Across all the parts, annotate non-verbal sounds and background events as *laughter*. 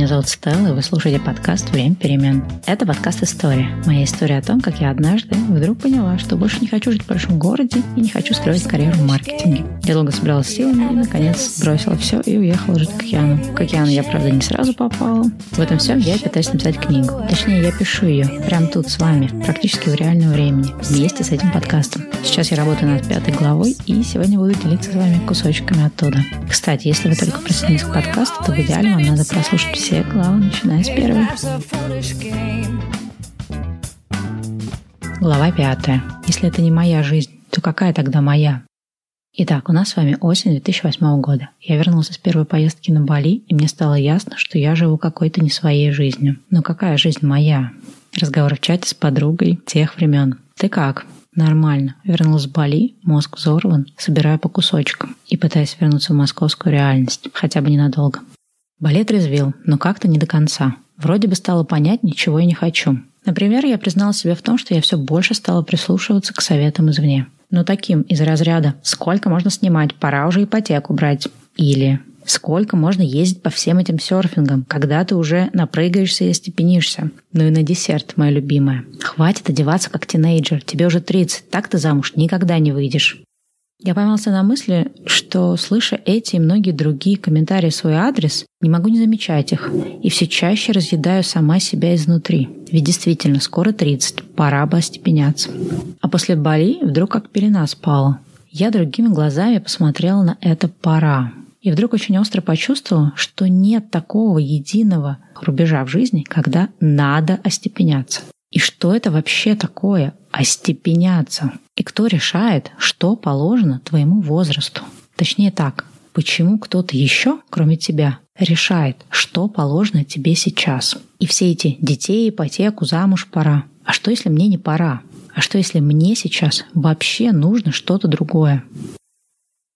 Меня зовут Стелла, и вы слушаете подкаст «Время перемен». Это подкаст «История». Моя история о том, как я однажды вдруг поняла, что больше не хочу жить в большом городе и не хочу строить карьеру в маркетинге. Я долго собиралась силами и, наконец, бросила все и уехала жить к океану. К океану я, правда, не сразу попала. В этом всем я пытаюсь написать книгу. Точнее, я пишу ее прямо тут с вами, практически в реальном времени, вместе с этим подкастом. Сейчас я работаю над пятой главой, и сегодня буду делиться с вами кусочками оттуда. Кстати, если вы только присоединились к подкасту, то в идеале вам надо прослушать все все главы, начиная с первой. Глава пятая. Если это не моя жизнь, то какая тогда моя? Итак, у нас с вами осень 2008 года. Я вернулся с первой поездки на Бали, и мне стало ясно, что я живу какой-то не своей жизнью. Но какая жизнь моя? Разговор в чате с подругой тех времен. Ты как? Нормально. Вернулась в Бали, мозг взорван, собираю по кусочкам и пытаясь вернуться в московскую реальность, хотя бы ненадолго. Балет резвил, но как-то не до конца. Вроде бы стало понять, ничего я не хочу. Например, я признала себе в том, что я все больше стала прислушиваться к советам извне. Но таким из разряда «Сколько можно снимать? Пора уже ипотеку брать». Или «Сколько можно ездить по всем этим серфингам, когда ты уже напрыгаешься и остепенишься?» Ну и на десерт, моя любимая. «Хватит одеваться как тинейджер, тебе уже 30, так ты замуж никогда не выйдешь». Я поймался на мысли, что, слыша эти и многие другие комментарии в свой адрес, не могу не замечать их, и все чаще разъедаю сама себя изнутри. Ведь действительно, скоро 30, пора бы остепеняться. А после Бали вдруг как пелена спала. Я другими глазами посмотрела на это «пора». И вдруг очень остро почувствовала, что нет такого единого рубежа в жизни, когда надо остепеняться. И что это вообще такое остепеняться? И кто решает, что положено твоему возрасту? Точнее так, почему кто-то еще, кроме тебя, решает, что положено тебе сейчас? И все эти детей, ипотеку, замуж пора. А что, если мне не пора? А что, если мне сейчас вообще нужно что-то другое?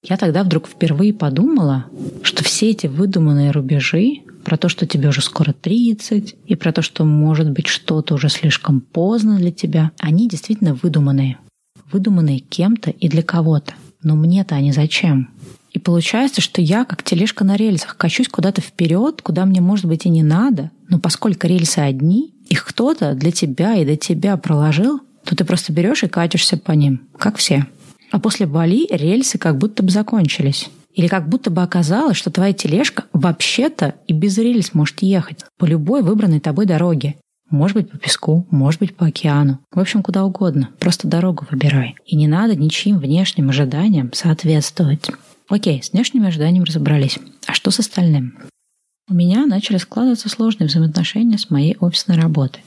Я тогда вдруг впервые подумала, что все эти выдуманные рубежи про то, что тебе уже скоро 30, и про то, что может быть что-то уже слишком поздно для тебя, они действительно выдуманные. Выдуманные кем-то и для кого-то. Но мне-то они зачем? И получается, что я, как тележка на рельсах, качусь куда-то вперед, куда мне, может быть, и не надо, но поскольку рельсы одни, их кто-то для тебя и до тебя проложил, то ты просто берешь и катишься по ним, как все. А после Бали рельсы как будто бы закончились. Или как будто бы оказалось, что твоя тележка вообще-то и без рельс может ехать по любой выбранной тобой дороге. Может быть, по песку, может быть, по океану. В общем, куда угодно. Просто дорогу выбирай. И не надо ничьим внешним ожиданиям соответствовать. Окей, с внешними ожиданиями разобрались. А что с остальным? У меня начали складываться сложные взаимоотношения с моей офисной работой.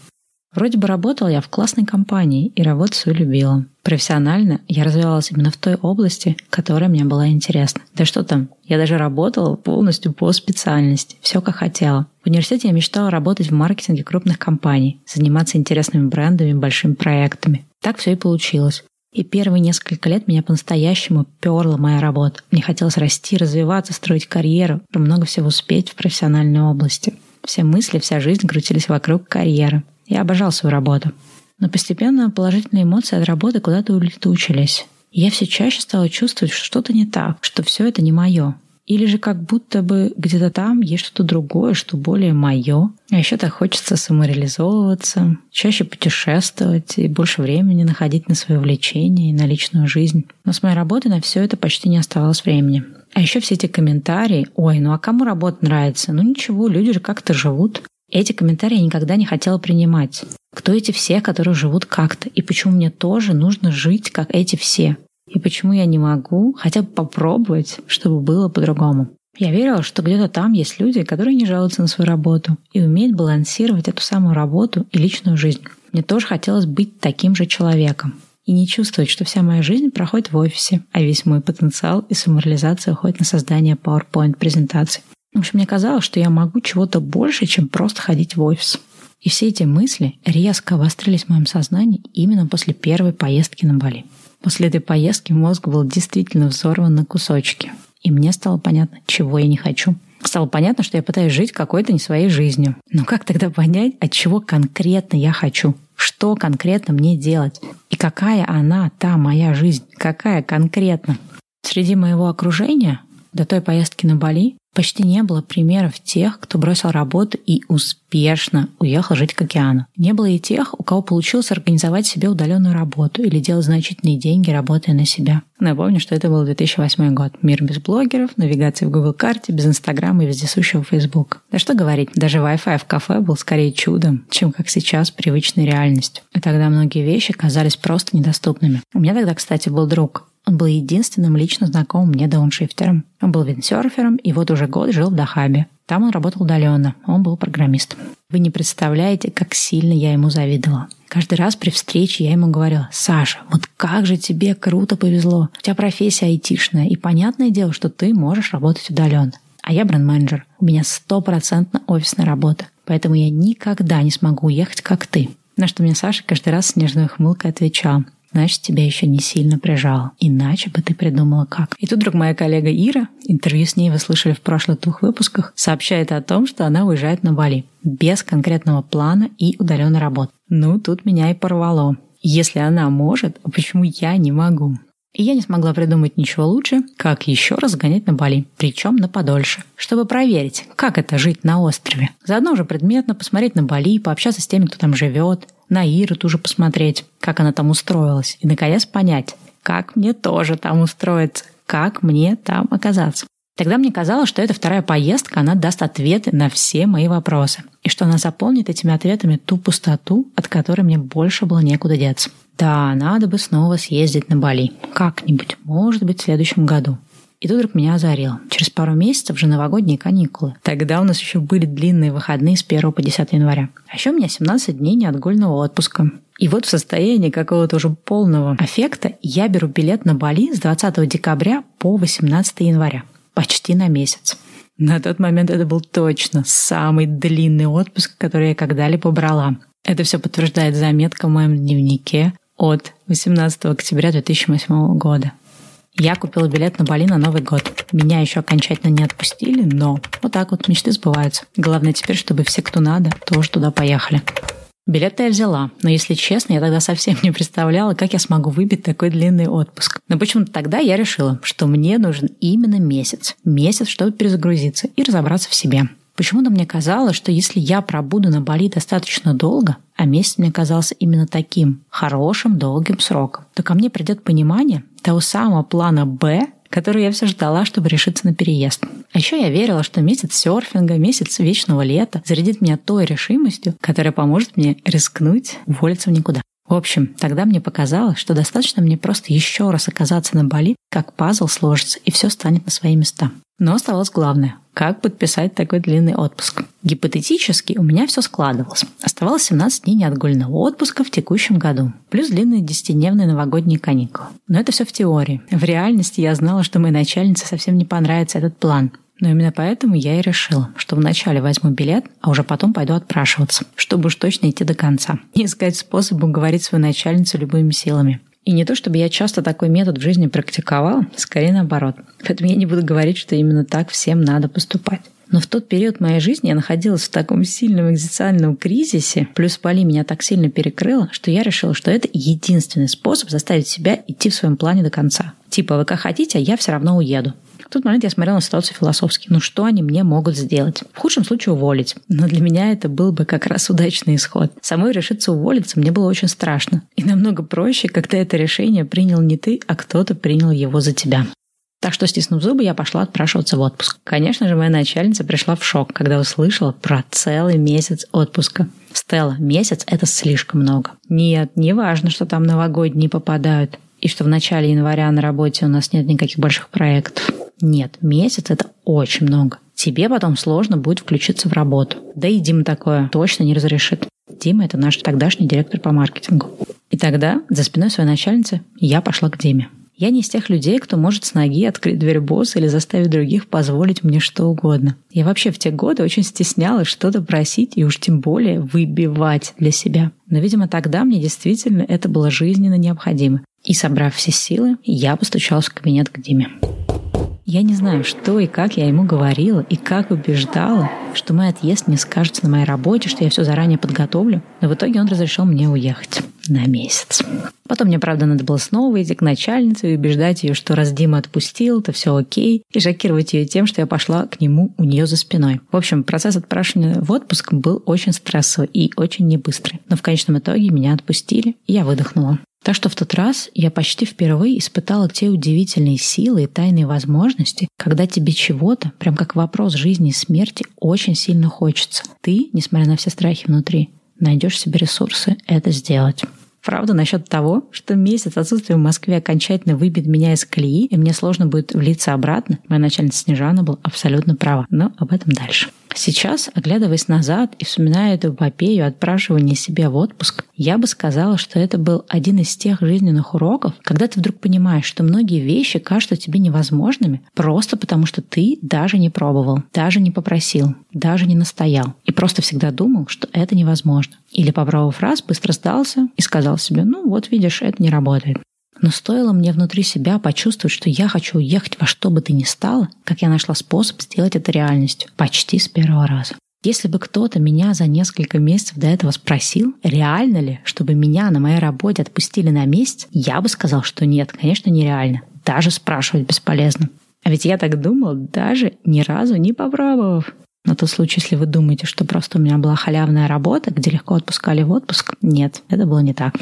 Вроде бы работала я в классной компании и работу свою любила. Профессионально я развивалась именно в той области, которая мне была интересна. Да что там, я даже работала полностью по специальности, все как хотела. В университете я мечтала работать в маркетинге крупных компаний, заниматься интересными брендами, большими проектами. Так все и получилось. И первые несколько лет меня по-настоящему перла моя работа. Мне хотелось расти, развиваться, строить карьеру, много всего успеть в профессиональной области. Все мысли, вся жизнь крутились вокруг карьеры. Я обожал свою работу. Но постепенно положительные эмоции от работы куда-то улетучились. Я все чаще стала чувствовать, что что-то не так, что все это не мое. Или же как будто бы где-то там есть что-то другое, что более мое. А еще так хочется самореализовываться, чаще путешествовать и больше времени находить на свое влечение и на личную жизнь. Но с моей работы на все это почти не оставалось времени. А еще все эти комментарии, ой, ну а кому работа нравится? Ну ничего, люди же как-то живут. Эти комментарии я никогда не хотела принимать. Кто эти все, которые живут как-то? И почему мне тоже нужно жить, как эти все? И почему я не могу хотя бы попробовать, чтобы было по-другому? Я верила, что где-то там есть люди, которые не жалуются на свою работу и умеют балансировать эту самую работу и личную жизнь. Мне тоже хотелось быть таким же человеком и не чувствовать, что вся моя жизнь проходит в офисе, а весь мой потенциал и самореализация уходит на создание PowerPoint-презентаций. В общем, мне казалось, что я могу чего-то больше, чем просто ходить в офис. И все эти мысли резко обострились в моем сознании именно после первой поездки на Бали. После этой поездки мозг был действительно взорван на кусочки. И мне стало понятно, чего я не хочу. Стало понятно, что я пытаюсь жить какой-то не своей жизнью. Но как тогда понять, от чего конкретно я хочу? Что конкретно мне делать? И какая она, та моя жизнь? Какая конкретно? Среди моего окружения до той поездки на Бали Почти не было примеров тех, кто бросил работу и успешно уехал жить к океану. Не было и тех, у кого получилось организовать себе удаленную работу или делать значительные деньги, работая на себя. Напомню, что это был 2008 год. Мир без блогеров, навигация в Google карте, без Инстаграма и вездесущего Facebook. Да что говорить, даже Wi-Fi в кафе был скорее чудом, чем как сейчас привычной реальностью. И тогда многие вещи казались просто недоступными. У меня тогда, кстати, был друг, он был единственным лично знакомым мне дауншифтером. Он был виндсерфером и вот уже год жил в Дахабе. Там он работал удаленно, он был программистом. Вы не представляете, как сильно я ему завидовала. Каждый раз при встрече я ему говорила, Саша, вот как же тебе круто повезло. У тебя профессия айтишная, и понятное дело, что ты можешь работать удаленно. А я бренд-менеджер. У меня стопроцентно офисная работа. Поэтому я никогда не смогу уехать, как ты. На что мне Саша каждый раз с нежной хмылкой отвечал значит, тебя еще не сильно прижало. Иначе бы ты придумала как. И тут вдруг моя коллега Ира, интервью с ней вы слышали в прошлых двух выпусках, сообщает о том, что она уезжает на Бали без конкретного плана и удаленной работы. Ну, тут меня и порвало. Если она может, почему я не могу? И я не смогла придумать ничего лучше, как еще раз гонять на Бали, причем на подольше, чтобы проверить, как это жить на острове. Заодно уже предметно посмотреть на Бали, пообщаться с теми, кто там живет, на Иру тоже посмотреть, как она там устроилась, и, наконец, понять, как мне тоже там устроиться, как мне там оказаться. Тогда мне казалось, что эта вторая поездка, она даст ответы на все мои вопросы, и что она заполнит этими ответами ту пустоту, от которой мне больше было некуда деться. Да, надо бы снова съездить на Бали. Как-нибудь, может быть, в следующем году. И тут вдруг меня озарило. Через пару месяцев же новогодние каникулы. Тогда у нас еще были длинные выходные с 1 по 10 января. А еще у меня 17 дней неотгульного отпуска. И вот в состоянии какого-то уже полного аффекта я беру билет на Бали с 20 декабря по 18 января. Почти на месяц. На тот момент это был точно самый длинный отпуск, который я когда-либо брала. Это все подтверждает заметка в моем дневнике от 18 октября 2008 года. Я купила билет на Бали на Новый год. Меня еще окончательно не отпустили, но вот так вот мечты сбываются. Главное теперь, чтобы все, кто надо, тоже туда поехали. Билет я взяла, но если честно, я тогда совсем *laughs* не представляла, как я смогу выбить такой длинный отпуск. Но почему-то тогда я решила, что мне нужен именно месяц. Месяц, чтобы перезагрузиться и разобраться в себе. Почему-то мне казалось, что если я пробуду на Бали достаточно долго, а месяц мне казался именно таким хорошим, долгим сроком, то ко мне придет понимание того самого плана «Б», который я все ждала, чтобы решиться на переезд. А еще я верила, что месяц серфинга, месяц вечного лета зарядит меня той решимостью, которая поможет мне рискнуть, уволиться в никуда. В общем, тогда мне показалось, что достаточно мне просто еще раз оказаться на Бали, как пазл сложится, и все станет на свои места. Но оставалось главное – как подписать такой длинный отпуск. Гипотетически у меня все складывалось. Оставалось 17 дней неотгульного отпуска в текущем году, плюс длинные 10-дневные новогодние каникулы. Но это все в теории. В реальности я знала, что моей начальнице совсем не понравится этот план. Но именно поэтому я и решила, что вначале возьму билет, а уже потом пойду отпрашиваться, чтобы уж точно идти до конца. И искать способ уговорить свою начальницу любыми силами. И не то, чтобы я часто такой метод в жизни практиковал, скорее наоборот. Поэтому я не буду говорить, что именно так всем надо поступать. Но в тот период моей жизни я находилась в таком сильном экзистенциальном кризисе, плюс Поли меня так сильно перекрыла, что я решила, что это единственный способ заставить себя идти в своем плане до конца. Типа, вы как хотите, а я все равно уеду. В тот момент я смотрела на ситуацию философски. Ну что они мне могут сделать? В худшем случае уволить. Но для меня это был бы как раз удачный исход. Самой решиться уволиться мне было очень страшно. И намного проще, когда это решение принял не ты, а кто-то принял его за тебя. Так что, стиснув зубы, я пошла отпрашиваться в отпуск. Конечно же, моя начальница пришла в шок, когда услышала про целый месяц отпуска. Стелла, месяц – это слишком много. Нет, не важно, что там новогодние попадают, и что в начале января на работе у нас нет никаких больших проектов. Нет, месяц – это очень много. Тебе потом сложно будет включиться в работу. Да и Дима такое точно не разрешит. Дима – это наш тогдашний директор по маркетингу. И тогда за спиной своей начальницы я пошла к Диме. Я не из тех людей, кто может с ноги открыть дверь босса или заставить других позволить мне что угодно. Я вообще в те годы очень стеснялась что-то просить и уж тем более выбивать для себя. Но, видимо, тогда мне действительно это было жизненно необходимо. И, собрав все силы, я постучалась в кабинет к Диме. Я не знаю, что и как я ему говорила, и как убеждала, что мой отъезд не скажется на моей работе, что я все заранее подготовлю, но в итоге он разрешил мне уехать. на месяц. Потом мне, правда, надо было снова идти к начальнице и убеждать ее, что раз Дима отпустил, то все окей, и шокировать ее тем, что я пошла к нему у нее за спиной. В общем, процесс отпрашивания в отпуск был очень стрессовый и очень небыстрый. Но в конечном итоге меня отпустили, и я выдохнула. Так что в тот раз я почти впервые испытала те удивительные силы и тайные возможности, когда тебе чего-то, прям как вопрос жизни и смерти, очень сильно хочется. Ты, несмотря на все страхи внутри, найдешь себе ресурсы это сделать. Правда, насчет того, что месяц отсутствия в Москве окончательно выбит меня из колеи, и мне сложно будет влиться обратно, моя начальница Снежана была абсолютно права. Но об этом дальше. Сейчас, оглядываясь назад и вспоминая эту эпопею отпрашивания себя в отпуск, я бы сказала, что это был один из тех жизненных уроков, когда ты вдруг понимаешь, что многие вещи кажутся тебе невозможными просто потому, что ты даже не пробовал, даже не попросил, даже не настоял и просто всегда думал, что это невозможно. Или, попробовав раз, быстро сдался и сказал себе, ну вот видишь, это не работает. Но стоило мне внутри себя почувствовать, что я хочу уехать во что бы ты ни стало, как я нашла способ сделать это реальностью. Почти с первого раза. Если бы кто-то меня за несколько месяцев до этого спросил, реально ли, чтобы меня на моей работе отпустили на месяц, я бы сказал, что нет, конечно, нереально. Даже спрашивать бесполезно. А ведь я так думал, даже ни разу не попробовав. На тот случай, если вы думаете, что просто у меня была халявная работа, где легко отпускали в отпуск, нет, это было не так.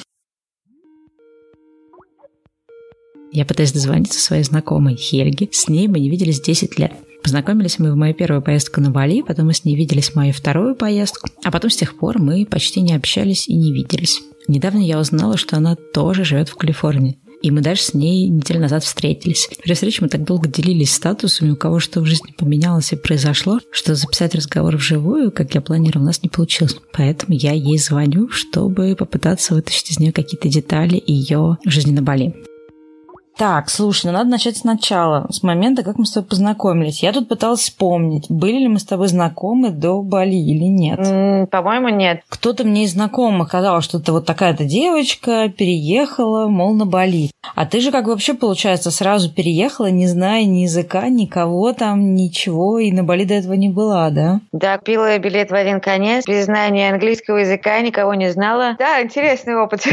Я пытаюсь дозвониться своей знакомой Хельге. С ней мы не виделись 10 лет. Познакомились мы в мою первую поездку на Бали, потом мы с ней виделись в мою вторую поездку, а потом с тех пор мы почти не общались и не виделись. Недавно я узнала, что она тоже живет в Калифорнии. И мы даже с ней неделю назад встретились. При встрече мы так долго делились статусами, у кого что в жизни поменялось и произошло, что записать разговор вживую, как я планировала, у нас не получилось. Поэтому я ей звоню, чтобы попытаться вытащить из нее какие-то детали ее жизни на Бали. Так, слушай, ну надо начать сначала, с момента, как мы с тобой познакомились. Я тут пыталась вспомнить, были ли мы с тобой знакомы до Бали или нет. Mm, по-моему, нет. Кто-то мне из знакомых сказал, что ты вот такая-то девочка переехала, мол, на Бали. А ты же как вообще, получается, сразу переехала, не зная ни языка, никого там, ничего, и на Бали до этого не была, да? Да, купила билет в один конец, без знания английского языка, никого не знала. Да, интересный опыт.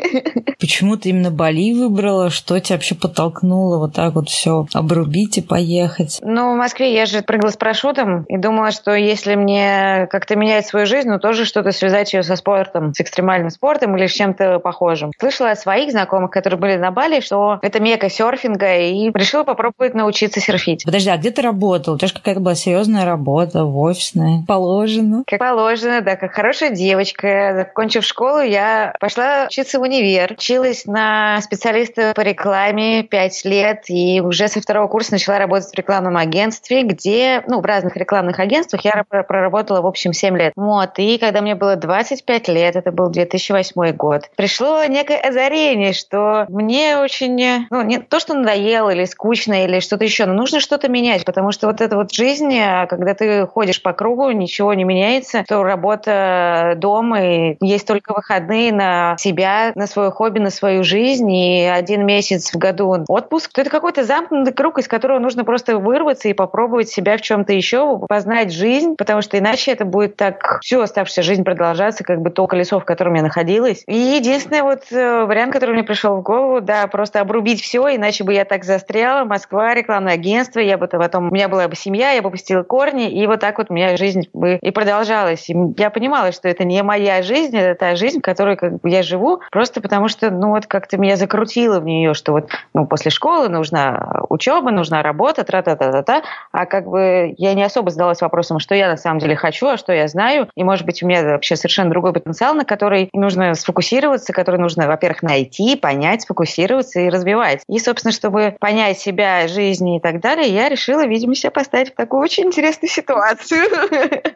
*laughs* Почему ты именно Бали выбрала? Что тебя вообще подтолкнуло вот так вот все обрубить и поехать? Ну, в Москве я же прыгала с парашютом и думала, что если мне как-то менять свою жизнь, ну, тоже что-то связать ее со спортом, с экстремальным спортом или с чем-то похожим. Слышала от своих знакомых, которые были на Бали, что это мека серфинга, и решила попробовать научиться серфить. Подожди, а где ты работал? У тебя же какая-то была серьезная работа, офисная. Положено. Как положено, да, как хорошая девочка. Закончив школу, я пошла учиться в универ. Училась на специалиста по рекламе рекламе 5 лет и уже со второго курса начала работать в рекламном агентстве, где, ну, в разных рекламных агентствах я проработала, в общем, 7 лет. Вот, и когда мне было 25 лет, это был 2008 год, пришло некое озарение, что мне очень, ну, не то, что надоело или скучно или что-то еще, но нужно что-то менять, потому что вот эта вот жизнь, а, когда ты ходишь по кругу, ничего не меняется, то работа дома, и есть только выходные на себя, на свое хобби, на свою жизнь, и один месяц в году отпуск, то это какой-то замкнутый круг, из которого нужно просто вырваться и попробовать себя в чем-то еще, познать жизнь, потому что иначе это будет так всю оставшуюся жизнь продолжаться, как бы то колесо, в котором я находилась. И единственный вот э, вариант, который мне пришел в голову, да, просто обрубить все, иначе бы я так застряла. Москва, рекламное агентство, я бы потом, у меня была бы семья, я бы пустила корни, и вот так вот у меня жизнь бы и продолжалась. И я понимала, что это не моя жизнь, это та жизнь, в которой как бы я живу, просто потому что, ну вот как-то меня закрутило в нее, что вот ну, после школы нужна учеба, нужна работа, тра-та-та-та-та. А как бы я не особо задалась вопросом, что я на самом деле хочу, а что я знаю. И, может быть, у меня вообще совершенно другой потенциал, на который нужно сфокусироваться, который нужно, во-первых, найти, понять, сфокусироваться и развивать. И, собственно, чтобы понять себя, жизнь и так далее, я решила, видимо, себя поставить в такую очень интересную ситуацию.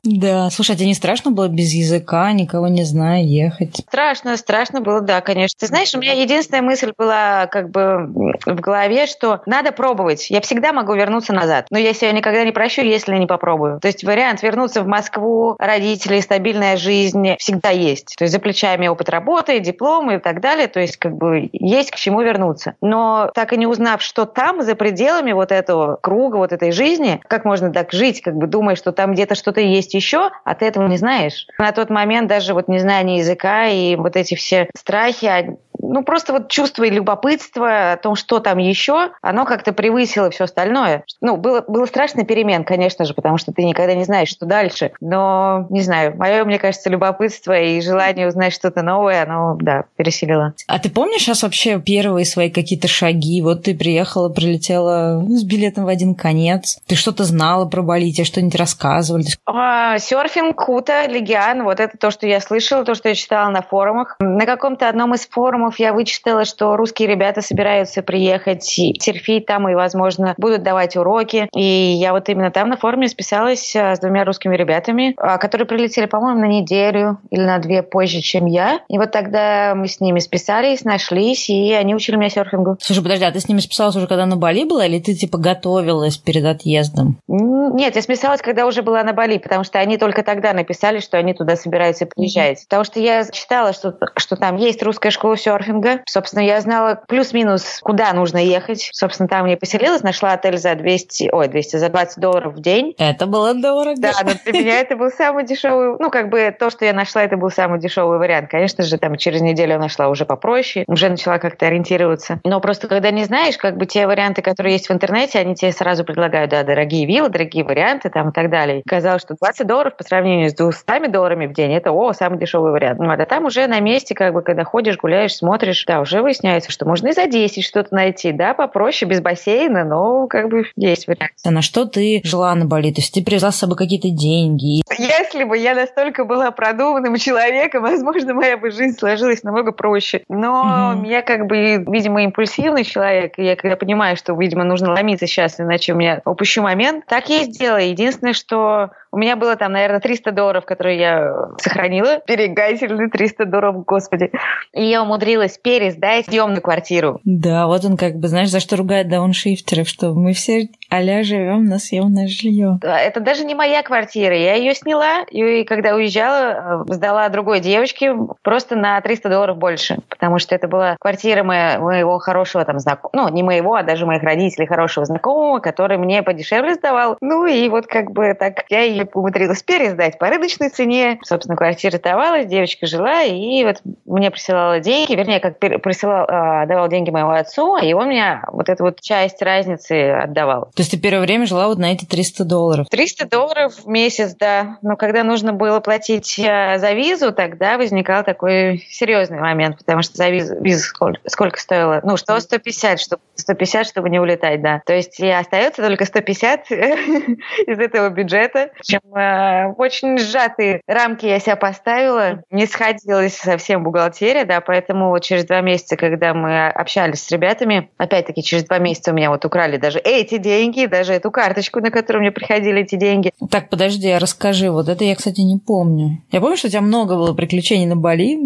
Да, слушай, а тебе не страшно было без языка, никого не зная, ехать? Страшно, страшно было, да, конечно. Ты знаешь, у меня единственная мысль была как бы в голове, что надо пробовать. Я всегда могу вернуться назад, но я себя никогда не прощу, если не попробую. То есть вариант вернуться в Москву, родители, стабильная жизнь всегда есть. То есть за плечами опыт работы, диплом и так далее. То есть как бы есть к чему вернуться. Но так и не узнав, что там за пределами вот этого круга, вот этой жизни, как можно так жить, как бы думая, что там где-то что-то есть еще, а ты этого не знаешь. На тот момент даже вот незнание языка и вот эти все страхи, ну, просто вот чувство и любопытство о том, что там еще, оно как-то превысило все остальное. Ну, было, было страшно перемен, конечно же, потому что ты никогда не знаешь, что дальше. Но, не знаю, мое, мне кажется, любопытство и желание узнать что-то новое, оно, да, пересилило. А ты помнишь сейчас вообще первые свои какие-то шаги? Вот ты приехала, прилетела ну, с билетом в один конец. Ты что-то знала про Бали, тебе что-нибудь рассказывали? А, серфинг, Кута, Легиан, вот это то, что я слышала, то, что я читала на форумах. На каком-то одном из форумов я вычитала, что русские ребята собираются приехать серфить там, и, возможно, будут давать уроки. И я вот именно там на форуме списалась а, с двумя русскими ребятами, а, которые прилетели, по-моему, на неделю или на две позже, чем я. И вот тогда мы с ними списались, нашлись, и они учили меня серфингу. Слушай, подожди, а ты с ними списалась уже когда на Бали была, или ты типа готовилась перед отъездом? Нет, я списалась, когда уже была на Бали, потому что они только тогда написали, что они туда собираются приезжать. Mm-hmm. Потому что я читала, что, что там есть русская школа серфинга, серфинга. Собственно, я знала плюс-минус, куда нужно ехать. Собственно, там я поселилась, нашла отель за 200, ой, 200, за 20 долларов в день. Это было дорого. Да, но для меня это был самый дешевый, ну, как бы то, что я нашла, это был самый дешевый вариант. Конечно же, там через неделю нашла уже попроще, уже начала как-то ориентироваться. Но просто когда не знаешь, как бы те варианты, которые есть в интернете, они тебе сразу предлагают, да, дорогие виллы, дорогие варианты там и так далее. Казалось, что 20 долларов по сравнению с 200 долларами в день, это, о, самый дешевый вариант. Ну, а там уже на месте, как бы, когда ходишь, гуляешь, смотришь, смотришь, да, уже выясняется, что можно и за 10 что-то найти, да, попроще, без бассейна, но как бы есть вариант. А на что ты жила на Бали? То есть ты привезла с собой какие-то деньги? Если бы я настолько была продуманным человеком, *laughs* возможно, моя бы жизнь сложилась намного проще. Но угу. я как бы, видимо, импульсивный человек, и я когда понимаю, что, видимо, нужно ломиться сейчас, иначе у меня упущу момент, так я и сделала. Единственное, что у меня было там, наверное, 300 долларов, которые я сохранила. Берегательные 300 долларов, господи. И я умудрилась пересдать съемную квартиру. Да, вот он как бы, знаешь, за что ругает дауншифтеров, что мы все а живем на съемное жилье. Это даже не моя квартира. Я ее сняла, и когда уезжала, э, сдала другой девочке просто на 300 долларов больше. Потому что это была квартира моего хорошего там знакомого, ну, не моего, а даже моих родителей хорошего знакомого, который мне подешевле сдавал. Ну, и вот как бы так я ее умудрилась пересдать по рыночной цене. Собственно, квартира давалась, девочка жила, и вот мне присылала деньги, вернее, как присылал, а, давал деньги моему отцу, и он мне вот эту вот часть разницы отдавал. То есть ты первое время жила вот на эти 300 долларов? 300 долларов в месяц, да. Но когда нужно было платить э, за визу, тогда возникал такой серьезный момент, потому что за визу, визу сколько, сколько стоило? Ну, что 150, чтобы 150, чтобы не улетать, да. То есть и остается только 150 *laughs* из этого бюджета. Чем э, очень сжатые рамки я себя поставила. Не сходилась совсем бухгалтерия, да, поэтому вот через два месяца, когда мы общались с ребятами, опять-таки через два месяца у меня вот украли даже эти деньги, деньги, даже эту карточку, на которую мне приходили эти деньги. Так, подожди, а расскажи, вот это я, кстати, не помню. Я помню, что у тебя много было приключений на Бали.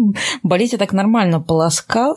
Бали тебя так нормально полоскал.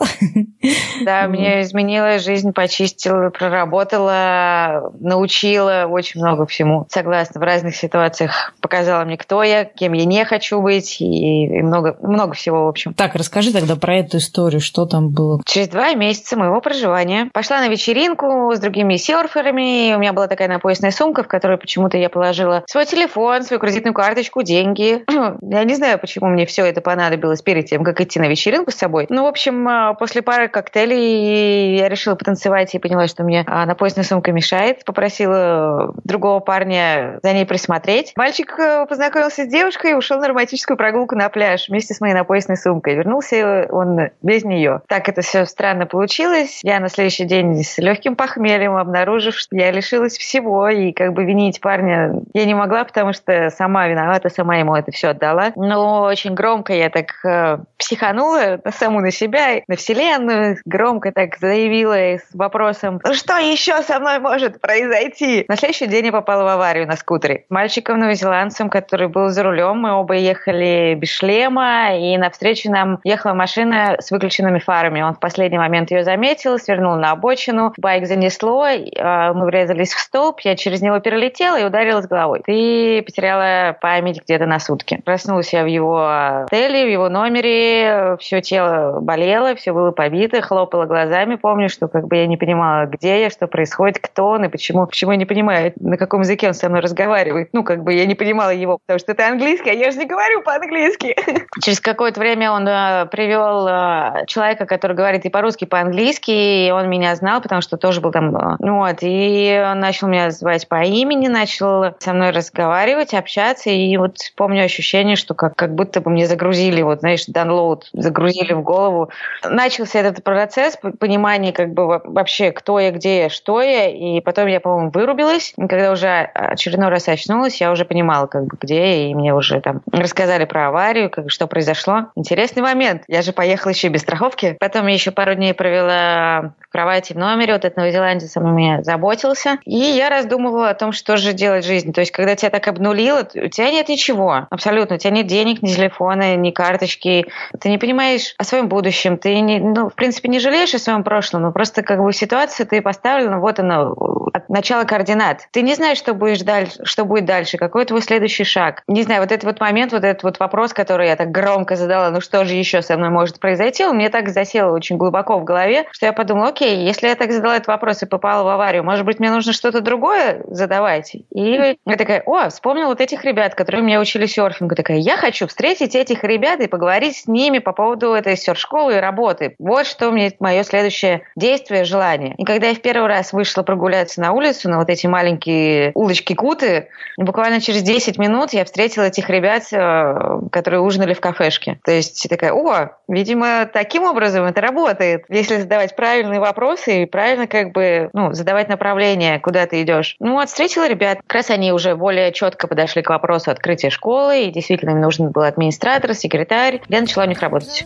Да, *laughs* мне изменила жизнь, почистила, проработала, научила очень много всему. Согласна, в разных ситуациях показала мне, кто я, кем я не хочу быть, и, и много, много всего, в общем. Так, расскажи тогда про эту историю, что там было. Через два месяца моего проживания пошла на вечеринку с другими серферами, у меня была такая напоясная сумка, в которой почему-то я положила свой телефон, свою кредитную карточку, деньги. *clears throat* я не знаю, почему мне все это понадобилось перед тем, как идти на вечеринку с собой. Ну, в общем, а, после пары коктейлей я решила потанцевать и поняла, что мне а, напоясная сумка мешает. Попросила другого парня за ней присмотреть. Мальчик э, познакомился с девушкой и ушел на романтическую прогулку на пляж вместе с моей напоясной сумкой. Вернулся он без нее. Так это все странно получилось. Я на следующий день с легким похмельем, обнаружив, что я лишь лишилась всего, и как бы винить парня я не могла, потому что сама виновата, сама ему это все отдала. Но очень громко я так э, психанула саму на себя, на вселенную, громко так заявила с вопросом, что еще со мной может произойти? На следующий день я попала в аварию на скутере. Мальчиком новозеландцем, который был за рулем, мы оба ехали без шлема, и навстречу нам ехала машина с выключенными фарами. Он в последний момент ее заметил, свернул на обочину, байк занесло, а, мы врезались в столб, я через него перелетела и ударилась головой. Ты потеряла память где-то на сутки. Проснулась я в его отеле, в его номере, все тело болело, все было побито, хлопала глазами. Помню, что как бы я не понимала, где я, что происходит, кто он и почему. Почему я не понимаю, на каком языке он со мной разговаривает. Ну, как бы я не понимала его, потому что это английский, а я же не говорю по-английски. *laughs* Через какое-то время он э, привел э, человека, который говорит и по-русски, и по-английски, и он меня знал, потому что тоже был там. Э, ну вот, и он начал меня звать по имени, начал со мной разговаривать, общаться, и вот помню ощущение, что как, как будто бы мне загрузили, вот, знаешь, download, загрузили в голову. Начался этот процесс понимания как бы вообще, кто я, где я, что я, и потом я, по-моему, вырубилась. И когда уже очередной раз очнулась, я уже понимала, как бы, где я, и мне уже там рассказали про аварию, как, что произошло. Интересный момент. Я же поехала еще без страховки. Потом я еще пару дней провела в кровати в номере. Вот этот новозеландец о меня заботился. И я раздумывала о том, что же делать в жизни. То есть, когда тебя так обнулило, у тебя нет ничего. Абсолютно. У тебя нет денег, ни телефона, ни карточки. Ты не понимаешь о своем будущем. Ты, не, ну, в принципе, не жалеешь о своем прошлом, но просто как бы ситуация ты поставлена, вот она, от начала координат. Ты не знаешь, что будешь дальше, что будет дальше, какой твой следующий шаг. Не знаю, вот этот вот момент, вот этот вот вопрос, который я так громко задала, ну что же еще со мной может произойти, он мне так засел очень глубоко в голове, что я подумала, окей, если я так задала этот вопрос и попала в аварию, может быть, мне нужно что-то другое задавать? И я такая, о, вспомнила вот этих ребят, которые меня учили серфингу. Такая, я хочу встретить этих ребят и поговорить с ними по поводу этой серф-школы и работы. Вот что мне мое следующее действие, желание. И когда я в первый раз вышла прогуляться на улицу, на вот эти маленькие улочки Куты, буквально через 10 минут я встретила этих ребят, э, которые ужинали в кафешке. То есть такая, о, видимо, таким образом это работает. Если задавать правильные вопросы и правильно как бы ну, задавать направление, куда ты идешь. Ну, вот встретила ребят. Как раз они уже более четко подошли к вопросу открытия школы, и действительно им нужен был администратор, секретарь. Я начала у них работать.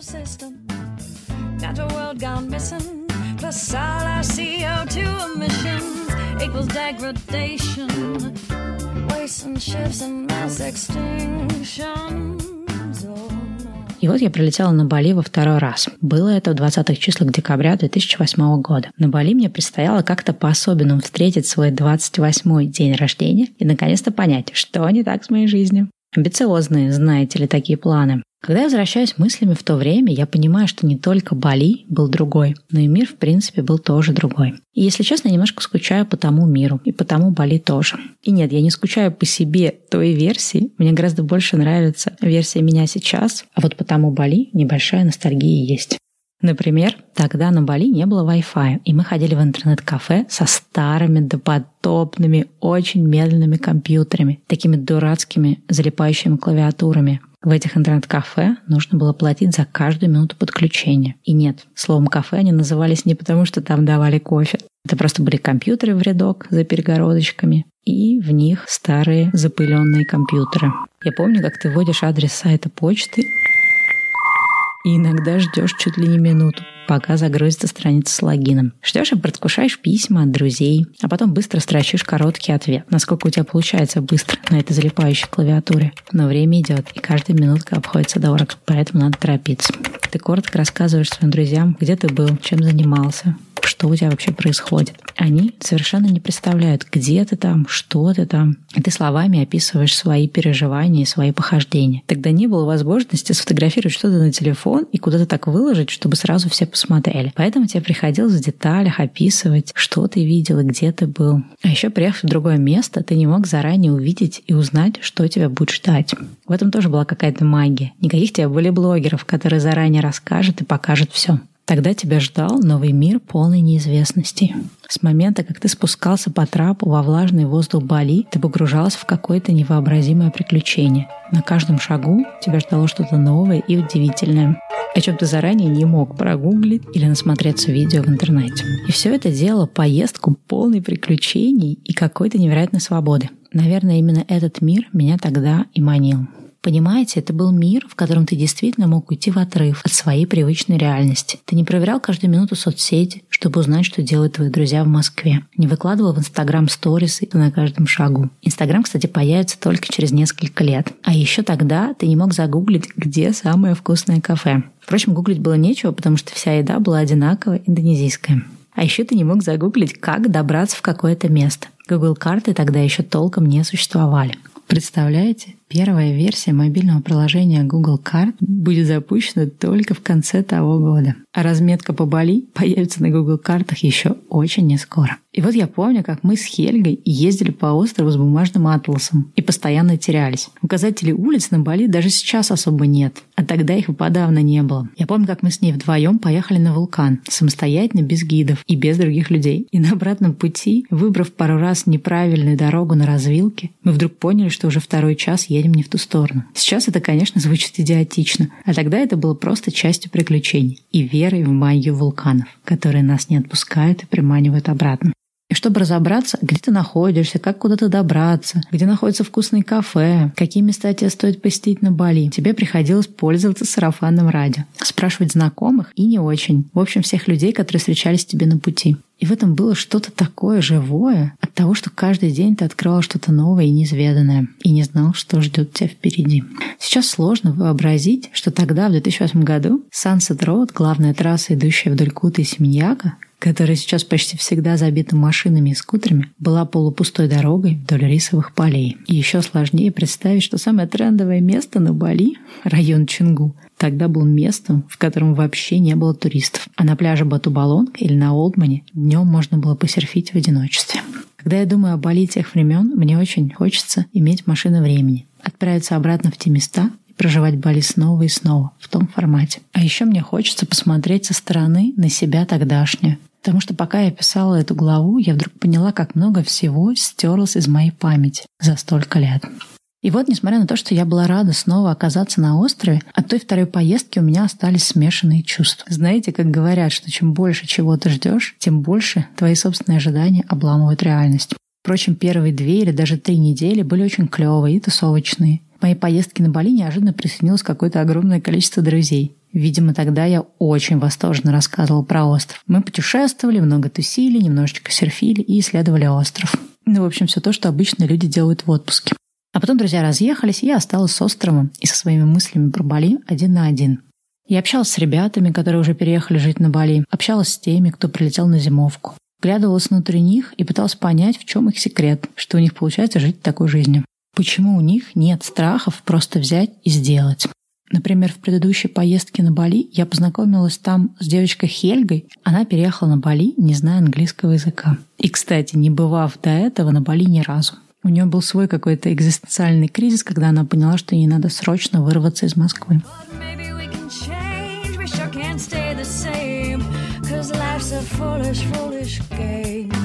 И вот я прилетела на Бали во второй раз. Было это в 20-х числах декабря 2008 года. На Бали мне предстояло как-то по-особенному встретить свой 28-й день рождения и наконец-то понять, что не так с моей жизнью. Амбициозные, знаете ли, такие планы. Когда я возвращаюсь мыслями в то время, я понимаю, что не только Бали был другой, но и мир, в принципе, был тоже другой. И, если честно, я немножко скучаю по тому миру, и по тому Бали тоже. И нет, я не скучаю по себе той версии, мне гораздо больше нравится версия меня сейчас, а вот по тому Бали небольшая ностальгия есть. Например, тогда на Бали не было Wi-Fi, и мы ходили в интернет-кафе со старыми допотопными, очень медленными компьютерами, такими дурацкими залипающими клавиатурами. В этих интернет-кафе нужно было платить за каждую минуту подключения. И нет, словом кафе они назывались не потому, что там давали кофе. Это просто были компьютеры в рядок за перегородочками, и в них старые запыленные компьютеры. Я помню, как ты вводишь адрес сайта почты, и иногда ждешь чуть ли не минуту, пока загрузится страница с логином. Ждешь и предвкушаешь письма от друзей, а потом быстро строчишь короткий ответ. Насколько у тебя получается быстро на этой залипающей клавиатуре. Но время идет, и каждая минутка обходится дорого, поэтому надо торопиться. Ты коротко рассказываешь своим друзьям, где ты был, чем занимался, что у тебя вообще происходит. Они совершенно не представляют, где ты там, что ты там. И ты словами описываешь свои переживания и свои похождения. Тогда не было возможности сфотографировать что-то на телефон и куда-то так выложить, чтобы сразу все посмотрели. Поэтому тебе приходилось в деталях описывать, что ты видел и где ты был. А еще приехав в другое место, ты не мог заранее увидеть и узнать, что тебя будет ждать. В этом тоже была какая-то магия. Никаких тебе были блогеров, которые заранее расскажут и покажут все. Тогда тебя ждал новый мир полной неизвестности. С момента, как ты спускался по трапу во влажный воздух Бали, ты погружался в какое-то невообразимое приключение. На каждом шагу тебя ждало что-то новое и удивительное. о чем ты заранее не мог прогуглить или насмотреться видео в интернете. И все это делало поездку полной приключений и какой-то невероятной свободы. Наверное, именно этот мир меня тогда и манил. Понимаете, это был мир, в котором ты действительно мог уйти в отрыв от своей привычной реальности. Ты не проверял каждую минуту соцсети, чтобы узнать, что делают твои друзья в Москве. Не выкладывал в Инстаграм сторисы на каждом шагу. Инстаграм, кстати, появится только через несколько лет. А еще тогда ты не мог загуглить, где самое вкусное кафе. Впрочем, гуглить было нечего, потому что вся еда была одинаковая индонезийская. А еще ты не мог загуглить, как добраться в какое-то место. Google карты тогда еще толком не существовали. Представляете? Первая версия мобильного приложения Google Card будет запущена только в конце того года. А разметка по Бали появится на Google картах еще очень не скоро. И вот я помню, как мы с Хельгой ездили по острову с бумажным атласом и постоянно терялись. Указателей улиц на Бали даже сейчас особо нет, а тогда их и подавно не было. Я помню, как мы с ней вдвоем поехали на вулкан, самостоятельно, без гидов и без других людей. И на обратном пути, выбрав пару раз неправильную дорогу на развилке, мы вдруг поняли, что уже второй час едем не в ту сторону. Сейчас это, конечно, звучит идиотично, а тогда это было просто частью приключений и верой в магию вулканов, которые нас не отпускают и приманивают обратно. И чтобы разобраться, где ты находишься, как куда-то добраться, где находится вкусное кафе, какие места тебе стоит посетить на Бали, тебе приходилось пользоваться сарафанным радио, спрашивать знакомых и не очень. В общем, всех людей, которые встречались тебе на пути. И в этом было что-то такое живое от того, что каждый день ты открывал что-то новое и неизведанное, и не знал, что ждет тебя впереди. Сейчас сложно вообразить, что тогда, в 2008 году, Sunset Road, главная трасса, идущая вдоль Кута и Семеньяка, которая сейчас почти всегда забита машинами и скутерами, была полупустой дорогой вдоль рисовых полей. И еще сложнее представить, что самое трендовое место на Бали, район Чингу, тогда был местом, в котором вообще не было туристов. А на пляже Батубалонг или на Олдмане днем можно было посерфить в одиночестве. Когда я думаю о Бали тех времен, мне очень хочется иметь машину времени, отправиться обратно в те места и проживать Бали снова и снова в том формате. А еще мне хочется посмотреть со стороны на себя тогдашнюю, Потому что пока я писала эту главу, я вдруг поняла, как много всего стерлось из моей памяти за столько лет. И вот, несмотря на то, что я была рада снова оказаться на острове, от той второй поездки у меня остались смешанные чувства. Знаете, как говорят, что чем больше чего ты ждешь, тем больше твои собственные ожидания обламывают реальность. Впрочем, первые две или даже три недели были очень клевые и тусовочные. В моей поездке на Бали неожиданно присоединилось какое-то огромное количество друзей. Видимо, тогда я очень восторженно рассказывала про остров. Мы путешествовали, много тусили, немножечко серфили и исследовали остров. Ну, в общем, все то, что обычно люди делают в отпуске. А потом друзья разъехались, и я осталась с островом и со своими мыслями про Бали один на один. Я общалась с ребятами, которые уже переехали жить на Бали, общалась с теми, кто прилетел на зимовку. Глядывалась внутрь них и пыталась понять, в чем их секрет, что у них получается жить такой жизнью. Почему у них нет страхов просто взять и сделать. Например, в предыдущей поездке на Бали я познакомилась там с девочкой Хельгой. Она переехала на Бали, не зная английского языка. И, кстати, не бывав до этого на Бали ни разу. У нее был свой какой-то экзистенциальный кризис, когда она поняла, что ей надо срочно вырваться из Москвы. foolish, foolish game.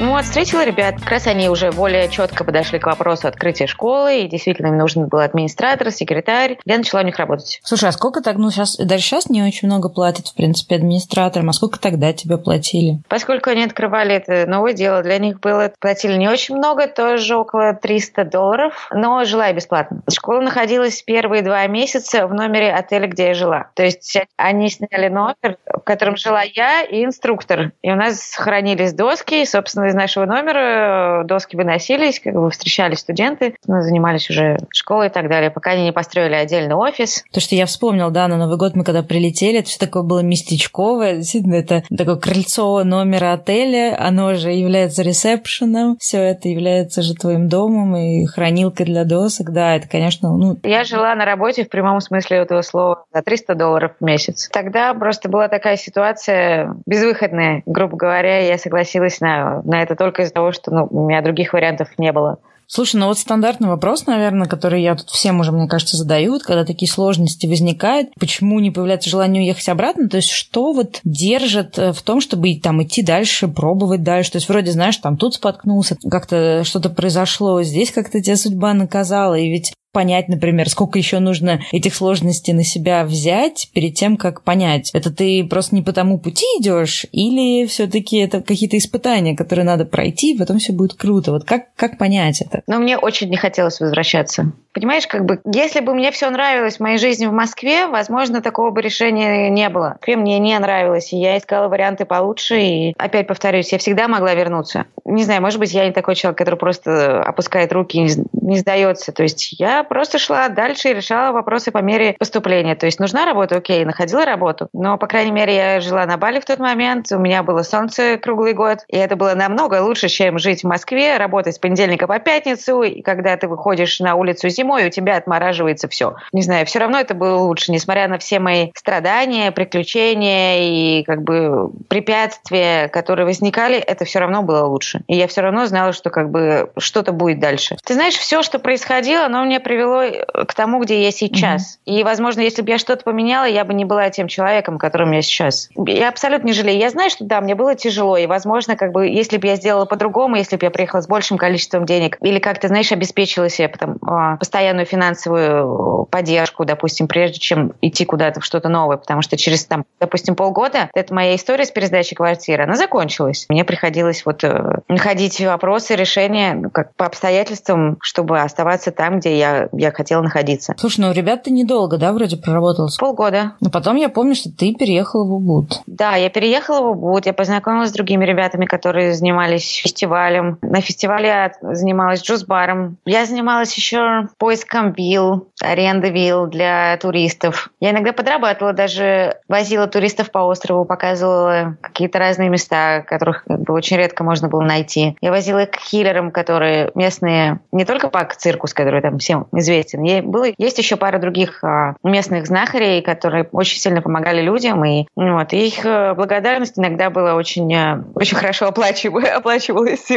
Ну, вот встретила ребят. Как раз они уже более четко подошли к вопросу открытия школы, и действительно им нужен был администратор, секретарь. Я начала у них работать. Слушай, а сколько так, ну, сейчас, даже сейчас не очень много платят, в принципе, администраторам, а сколько тогда тебе платили? Поскольку они открывали это новое дело, для них было, платили не очень много, тоже около 300 долларов, но жила я бесплатно. Школа находилась первые два месяца в номере отеля, где я жила. То есть они сняли номер, в котором жила я и инструктор. И у нас хранились доски, и, собственно, из нашего номера доски выносились, как бы встречались студенты, мы занимались уже школой и так далее, пока они не построили отдельный офис. То, что я вспомнил, да, на Новый год мы когда прилетели, это все такое было местечковое, действительно, это такое крыльцо номера отеля, оно же является ресепшеном, все это является же твоим домом и хранилкой для досок, да, это, конечно, ну... Я жила на работе в прямом смысле этого слова за 300 долларов в месяц. Тогда просто была такая ситуация безвыходная, грубо говоря, я согласилась на, на это только из-за того, что ну, у меня других вариантов не было. Слушай, ну вот стандартный вопрос, наверное, который я тут всем уже, мне кажется, задают, когда такие сложности возникают, почему не появляется желание уехать обратно, то есть что вот держит э, в том, чтобы там идти дальше, пробовать дальше, то есть вроде, знаешь, там тут споткнулся, как-то что-то произошло, здесь как-то тебя судьба наказала, и ведь понять, например, сколько еще нужно этих сложностей на себя взять перед тем, как понять, это ты просто не по тому пути идешь, или все-таки это какие-то испытания, которые надо пройти, и потом все будет круто. Вот как, как понять это? Но мне очень не хотелось возвращаться. Понимаешь, как бы, если бы мне все нравилось в моей жизни в Москве, возможно, такого бы решения не было. Москве мне не нравилось, и я искала варианты получше, и опять повторюсь, я всегда могла вернуться. Не знаю, может быть, я не такой человек, который просто опускает руки и не сдается. То есть я просто шла дальше и решала вопросы по мере поступления. То есть нужна работа, окей, находила работу. Но, по крайней мере, я жила на Бали в тот момент, у меня было солнце круглый год, и это было намного лучше, чем жить в Москве, работать с понедельника по пятницу, и когда ты выходишь на улицу зимой, у тебя отмораживается все. Не знаю, все равно это было лучше, несмотря на все мои страдания, приключения и как бы препятствия, которые возникали, это все равно было лучше. И я все равно знала, что как бы что-то будет дальше. Ты знаешь, все, что происходило, оно мне привело к тому, где я сейчас. Mm-hmm. И, возможно, если бы я что-то поменяла, я бы не была тем человеком, которым я сейчас. Я абсолютно не жалею. Я знаю, что да, мне было тяжело, и, возможно, как бы, если бы я сделала по-другому, если бы я приехала с большим количеством денег, или как-то, знаешь, обеспечила себе потом, а, постоянную финансовую поддержку, допустим, прежде чем идти куда-то в что-то новое, потому что через, там, допустим, полгода, это моя история с пересдачей квартиры, она закончилась. Мне приходилось вот э, находить вопросы, решения ну, как по обстоятельствам, чтобы оставаться там, где я, я хотела находиться. Слушай, ну, ребят, ты недолго, да, вроде проработала? Полгода. Но потом я помню, что ты переехала в Убуд. Да, я переехала в Убуд, я познакомилась с другими ребятами, которые занимались фестивалем. На фестивале я занималась juice -баром. Я занималась еще поиском вилл, арендой вилл для туристов. Я иногда подрабатывала, даже возила туристов по острову, показывала какие-то разные места, которых как бы, очень редко можно было найти. Я возила их к хиллерам, которые местные, не только Пак Сиркус, который там всем известен, было, есть еще пара других а, местных знахарей, которые очень сильно помогали людям, и вот, и их э, благодарность иногда была очень, э, очень хорошо *laughs* оплачивалась.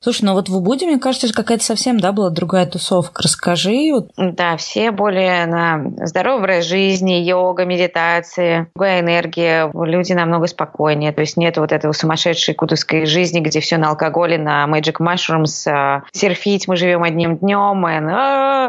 Слушай, ну вот в Убуде, мне кажется, какая-то совсем, да, была другая тусовка. Расскажи. Вот. Да, все более на здоровый образ жизни, йога, медитации, другая энергия, люди намного спокойнее, то есть нет вот этого сумасшедшей кутузской жизни, где все на алкоголе, на magic mushrooms, а, серфить мы живем одним днем, и,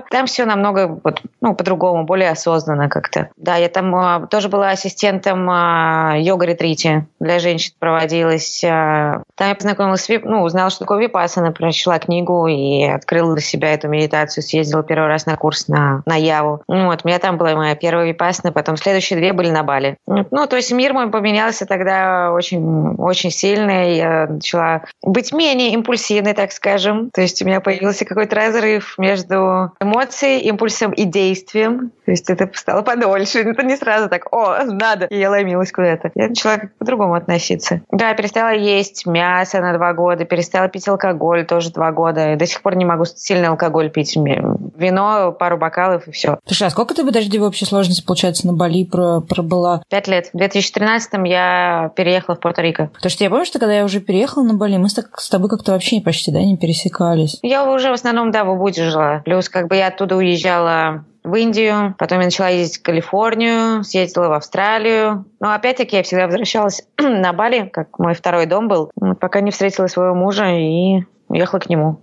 там все намного вот, ну, по-другому, более осознанно как-то. Да, я там а, тоже была ассистентом а, йога-ретрите для женщин проводилась. А, там я познакомилась, ну, узнала, что такое випасана, прочла книгу и открыла для себя эту медитацию, съездила первый раз на курс на, на Яву. Ну, вот, у меня там была моя первая випасана, потом следующие две были на Бали. Ну, то есть мир мой поменялся тогда очень, очень сильно, я начала быть менее импульсивной, так скажем. То есть у меня появился какой-то разрыв между эмоцией, импульсом и действием. То есть это стало подольше. Это не сразу так, о, надо. И я ломилась куда-то. Я начала как по-другому относиться. Да, перестала есть мясо на два года, перестала пить алкоголь тоже два года. И до сих пор не могу сильный алкоголь пить. Вино, пару бокалов и все. Слушай, а сколько ты, подожди, в общей сложности, получается, на Бали пробыла? Пять лет. В 2013 я переехала в Пуэрто-Рико. Потому что я помню, что когда я уже переехала на Бали, мы с, с тобой как-то вообще почти, да, не пересекались. Я уже в основном, да, в Убуде жила. Плюс как бы я оттуда уезжала в Индию, потом я начала ездить в Калифорнию, съездила в Австралию. Но опять-таки я всегда возвращалась *clears throat* на Бали, как мой второй дом был, пока не встретила своего мужа и уехала к нему.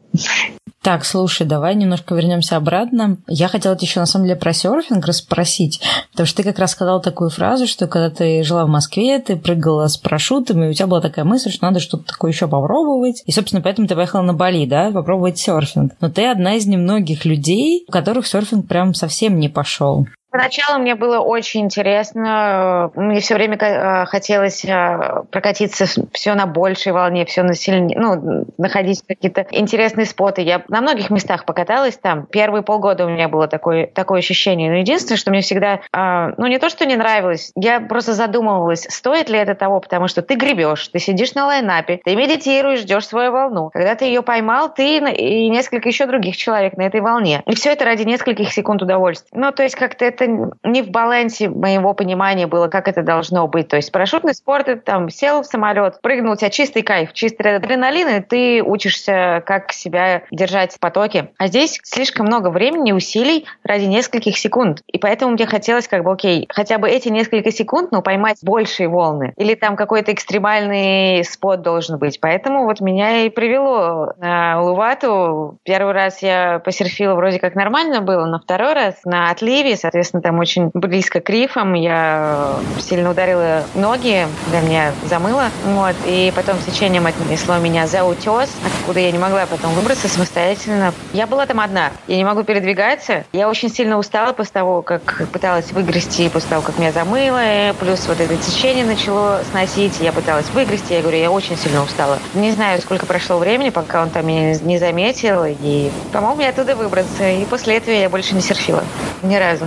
Так, слушай, давай немножко вернемся обратно. Я хотела тебя еще на самом деле про серфинг расспросить, потому что ты как раз сказала такую фразу, что когда ты жила в Москве, ты прыгала с парашютом, и у тебя была такая мысль, что надо что-то такое еще попробовать. И, собственно, поэтому ты поехала на Бали, да, попробовать серфинг. Но ты одна из немногих людей, у которых серфинг прям совсем не пошел. Поначалу мне было очень интересно. Мне все время э, хотелось э, прокатиться все на большей волне, все на сильнее, ну, находить какие-то интересные споты. Я на многих местах покаталась там. Первые полгода у меня было такое, такое ощущение. Но единственное, что мне всегда, э, ну, не то, что не нравилось, я просто задумывалась, стоит ли это того, потому что ты гребешь, ты сидишь на лайнапе, ты медитируешь, ждешь свою волну. Когда ты ее поймал, ты и несколько еще других человек на этой волне. И все это ради нескольких секунд удовольствия. Ну, то есть как-то это это не в балансе моего понимания было, как это должно быть. То есть парашютный спорт, ты там сел в самолет, прыгнул, у тебя чистый кайф, чистый адреналин, и ты учишься, как себя держать в потоке. А здесь слишком много времени, усилий ради нескольких секунд. И поэтому мне хотелось как бы, окей, хотя бы эти несколько секунд, но поймать большие волны. Или там какой-то экстремальный спот должен быть. Поэтому вот меня и привело на Улувату. Первый раз я посерфила вроде как нормально было, но второй раз на отливе, соответственно, там очень близко к рифам, я сильно ударила ноги, для меня замыло. Вот, и потом течением отнесло меня за утес, откуда я не могла потом выбраться самостоятельно. Я была там одна, я не могу передвигаться. Я очень сильно устала после того, как пыталась выгрести, после того, как меня замыло, плюс вот это течение начало сносить, я пыталась выгрести, я говорю, я очень сильно устала. Не знаю, сколько прошло времени, пока он там меня не заметил, и помог мне оттуда выбраться. И после этого я больше не серфила. Ни разу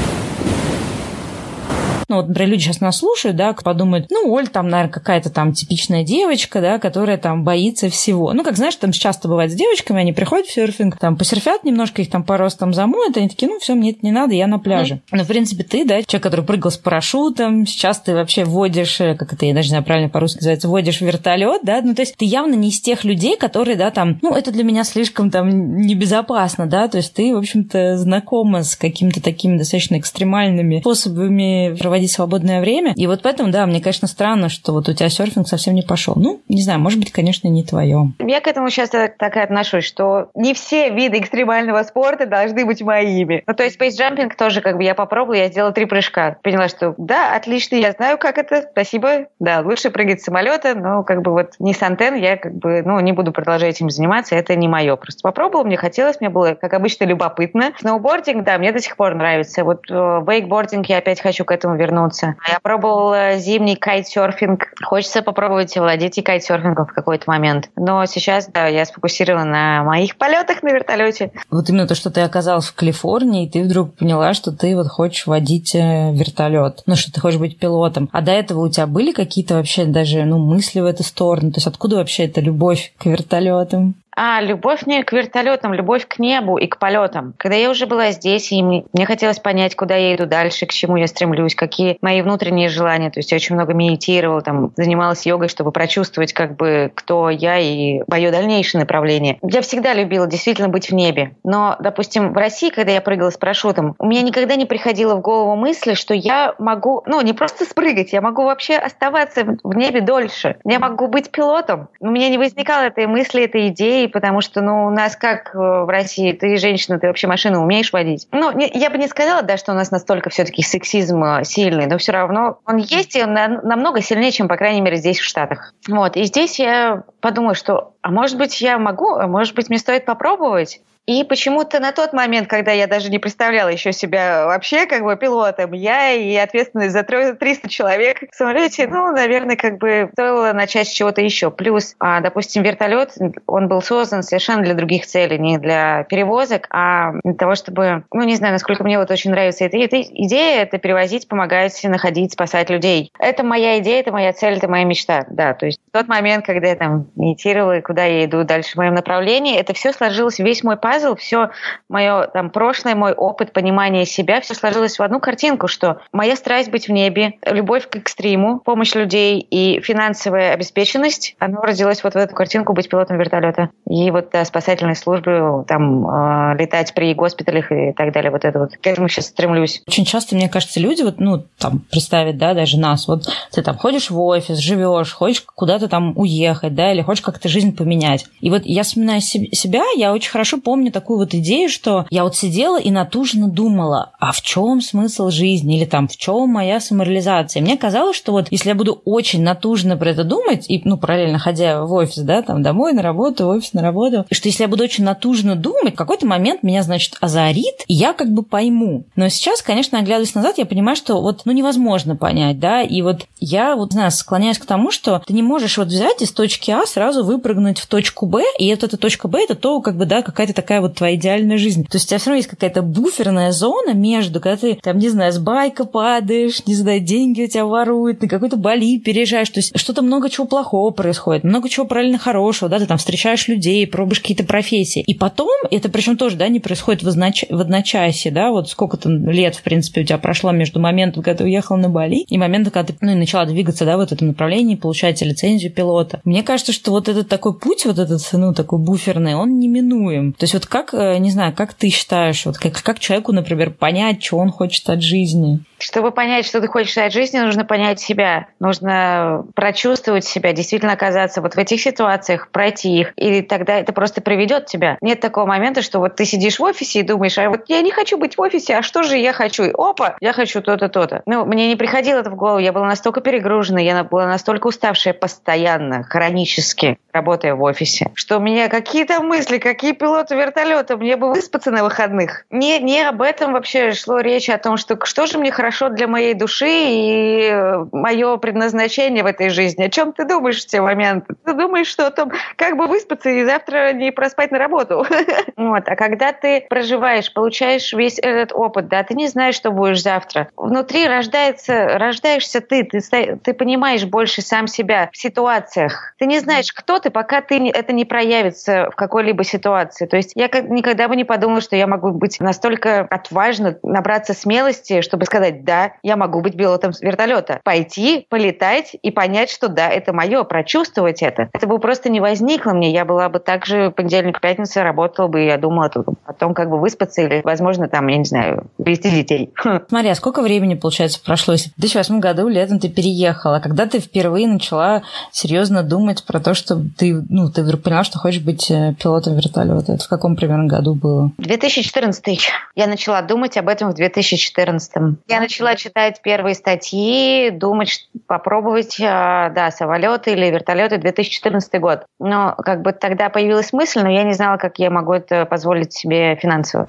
ну, вот, например, люди сейчас нас слушают, да, подумают, ну, Оль там, наверное, какая-то там типичная девочка, да, которая там боится всего. Ну, как знаешь, там часто бывает с девочками, они приходят в серфинг, там посерфят немножко, их там пару раз там замоют, они такие, ну, все, мне это не надо, я на пляже. Mm. Ну, в принципе, ты, да, человек, который прыгал с парашютом, сейчас ты вообще вводишь, э, как это, я даже не знаю, правильно по-русски называется, вводишь вертолет, да, ну, то есть ты явно не из тех людей, которые, да, там, ну, это для меня слишком там небезопасно, да, то есть ты, в общем-то, знакома с какими-то такими достаточно экстремальными способами проводить проводить свободное время. И вот поэтому, да, мне, конечно, странно, что вот у тебя серфинг совсем не пошел. Ну, не знаю, может быть, конечно, не твое. Я к этому сейчас так и отношусь, что не все виды экстремального спорта должны быть моими. Ну, то есть бейсджампинг тоже как бы я попробовала, я сделала три прыжка. Поняла, что да, отлично, я знаю, как это, спасибо. Да, лучше прыгать с самолета, но как бы вот не с антенн, я как бы, ну, не буду продолжать этим заниматься, это не мое. Просто попробовала, мне хотелось, мне было, как обычно, любопытно. Сноубординг, да, мне до сих пор нравится. Вот э, вейкбординг я опять хочу к этому вернуться, вернуться. Я пробовала зимний кайтсерфинг. Хочется попробовать владеть и кайтсерфингом в какой-то момент. Но сейчас, да, я сфокусирована на моих полетах на вертолете. Вот именно то, что ты оказалась в Калифорнии, и ты вдруг поняла, что ты вот хочешь водить э, вертолет. Ну, что ты хочешь быть пилотом. А до этого у тебя были какие-то вообще даже, ну, мысли в эту сторону? То есть откуда вообще эта любовь к вертолетам? А, любовь не к вертолетам, любовь к небу и к полетам. Когда я уже была здесь, и мне, мне хотелось понять, куда я иду дальше, к чему я стремлюсь, какие мои внутренние желания. То есть я очень много медитировала, там, занималась йогой, чтобы прочувствовать, как бы, кто я и мое дальнейшее направление. Я всегда любила действительно быть в небе. Но, допустим, в России, когда я прыгала с парашютом, у меня никогда не приходило в голову мысли, что я могу, ну, не просто спрыгать, я могу вообще оставаться в небе дольше. Я могу быть пилотом. У меня не возникало этой мысли, этой идеи, людей, потому что, ну, у нас как э, в России, ты женщина, ты вообще машину умеешь водить? Ну, не, я бы не сказала, да, что у нас настолько все-таки сексизм э, сильный, но все равно он есть, и он намного сильнее, чем, по крайней мере, здесь, в Штатах. Вот, и здесь я подумала, что, а может быть, я могу, а может быть, мне стоит попробовать? И почему-то на тот момент, когда я даже не представляла еще себя вообще как бы пилотом, я и ответственность за 300 человек самолете, ну, наверное, как бы стоило начать с чего-то еще. Плюс, а, допустим, вертолет, он был создан совершенно для других целей, не для перевозок, а для того, чтобы, ну, не знаю, насколько мне вот очень нравится эта, эта идея, это перевозить, помогать, находить, спасать людей. Это моя идея, это моя цель, это моя мечта, да. То есть тот момент, когда я там медитировала, куда я иду дальше в моем направлении, это все сложилось, весь мой пазл пазл, все мое там прошлое, мой опыт понимания себя, все сложилось в одну картинку, что моя страсть быть в небе, любовь к экстриму, помощь людей и финансовая обеспеченность, оно родилось вот в эту картинку быть пилотом вертолета. И вот да, спасательной службы, там, э, летать при госпиталях и так далее, вот это вот. К этому сейчас стремлюсь. Очень часто, мне кажется, люди вот, ну, там, представить, да, даже нас, вот ты там ходишь в офис, живешь, хочешь куда-то там уехать, да, или хочешь как-то жизнь поменять. И вот я вспоминаю себя, я очень хорошо помню помню такую вот идею, что я вот сидела и натужно думала, а в чем смысл жизни или там в чем моя самореализация. Мне казалось, что вот если я буду очень натужно про это думать и, ну, параллельно ходя в офис, да, там домой на работу, в офис на работу, что если я буду очень натужно думать, в какой-то момент меня, значит, озарит, и я как бы пойму. Но сейчас, конечно, оглядываясь назад, я понимаю, что вот, ну, невозможно понять, да, и вот я вот, знаю, склоняюсь к тому, что ты не можешь вот взять из точки А сразу выпрыгнуть прыгнуть в точку Б, и вот эта точка Б это то, как бы, да, какая-то такая вот твоя идеальная жизнь. То есть у тебя все равно есть какая-то буферная зона между, когда ты, там, не знаю, с байка падаешь, не знаю, деньги у тебя воруют, на какой-то Бали переезжаешь. То есть что-то много чего плохого происходит, много чего правильно хорошего, да, ты там встречаешь людей, пробуешь какие-то профессии. И потом, это причем тоже, да, не происходит в, одноч... в одночасье, да, вот сколько там лет, в принципе, у тебя прошло между моментом, когда ты уехала на Бали, и моментом, когда ты, ну, и начала двигаться, да, в этом направлении, получать лицензию пилота. Мне кажется, что вот этот такой путь, вот этот, ну, такой буферный, он неминуем. То есть вот как, э, не знаю, как ты считаешь, вот как, как человеку, например, понять, что он хочет от жизни? Чтобы понять, что ты хочешь от жизни, нужно понять себя. Нужно прочувствовать себя, действительно оказаться вот в этих ситуациях, пройти их. И тогда это просто приведет тебя. Нет такого момента, что вот ты сидишь в офисе и думаешь, а вот я не хочу быть в офисе, а что же я хочу? Опа, я хочу то-то, то-то. Ну, мне не приходило это в голову. Я была настолько перегружена, я была настолько уставшая постоянно, хронически, работая в офисе, что у меня какие-то мысли, какие пилоты вертолета, мне бы выспаться на выходных. Не, не об этом вообще шло речь, о том, что что же мне хорошо для моей души и э, мое предназначение в этой жизни. О чем ты думаешь в те моменты? Ты думаешь, что о том, как бы выспаться и завтра не проспать на работу. *laughs* Вот. А когда ты проживаешь, получаешь весь этот опыт, да, ты не знаешь, что будешь завтра. Внутри рождается, рождаешься ты, ты, ты понимаешь больше сам себя в ситуациях. Ты не знаешь, кто ты, пока ты это не проявится в какой-либо ситуации. То есть я никогда бы не подумала, что я могу быть настолько отважна, набраться смелости, чтобы сказать, да, я могу быть пилотом вертолета. Пойти, полетать и понять, что да, это мое, прочувствовать это. Это бы просто не возникло мне. Я была бы также понедельник, пятница работала бы, и я думала о том, как бы выспаться или, возможно, там, я не знаю, вести детей. Смотри, а сколько времени, получается, прошло? Если в 2008 году летом ты переехала, когда ты впервые начала серьезно думать про то, что ты, ну, ты поняла, что хочешь быть э, пилотом вертолета? Это в каком примерно году было? 2014. Я начала думать об этом в 2014. Я начала читать первые статьи, думать, попробовать, э, да, самолеты или вертолеты 2014 год. Но как бы тогда появилась мысль, но я не знала, как я могу это позволить себе финансово.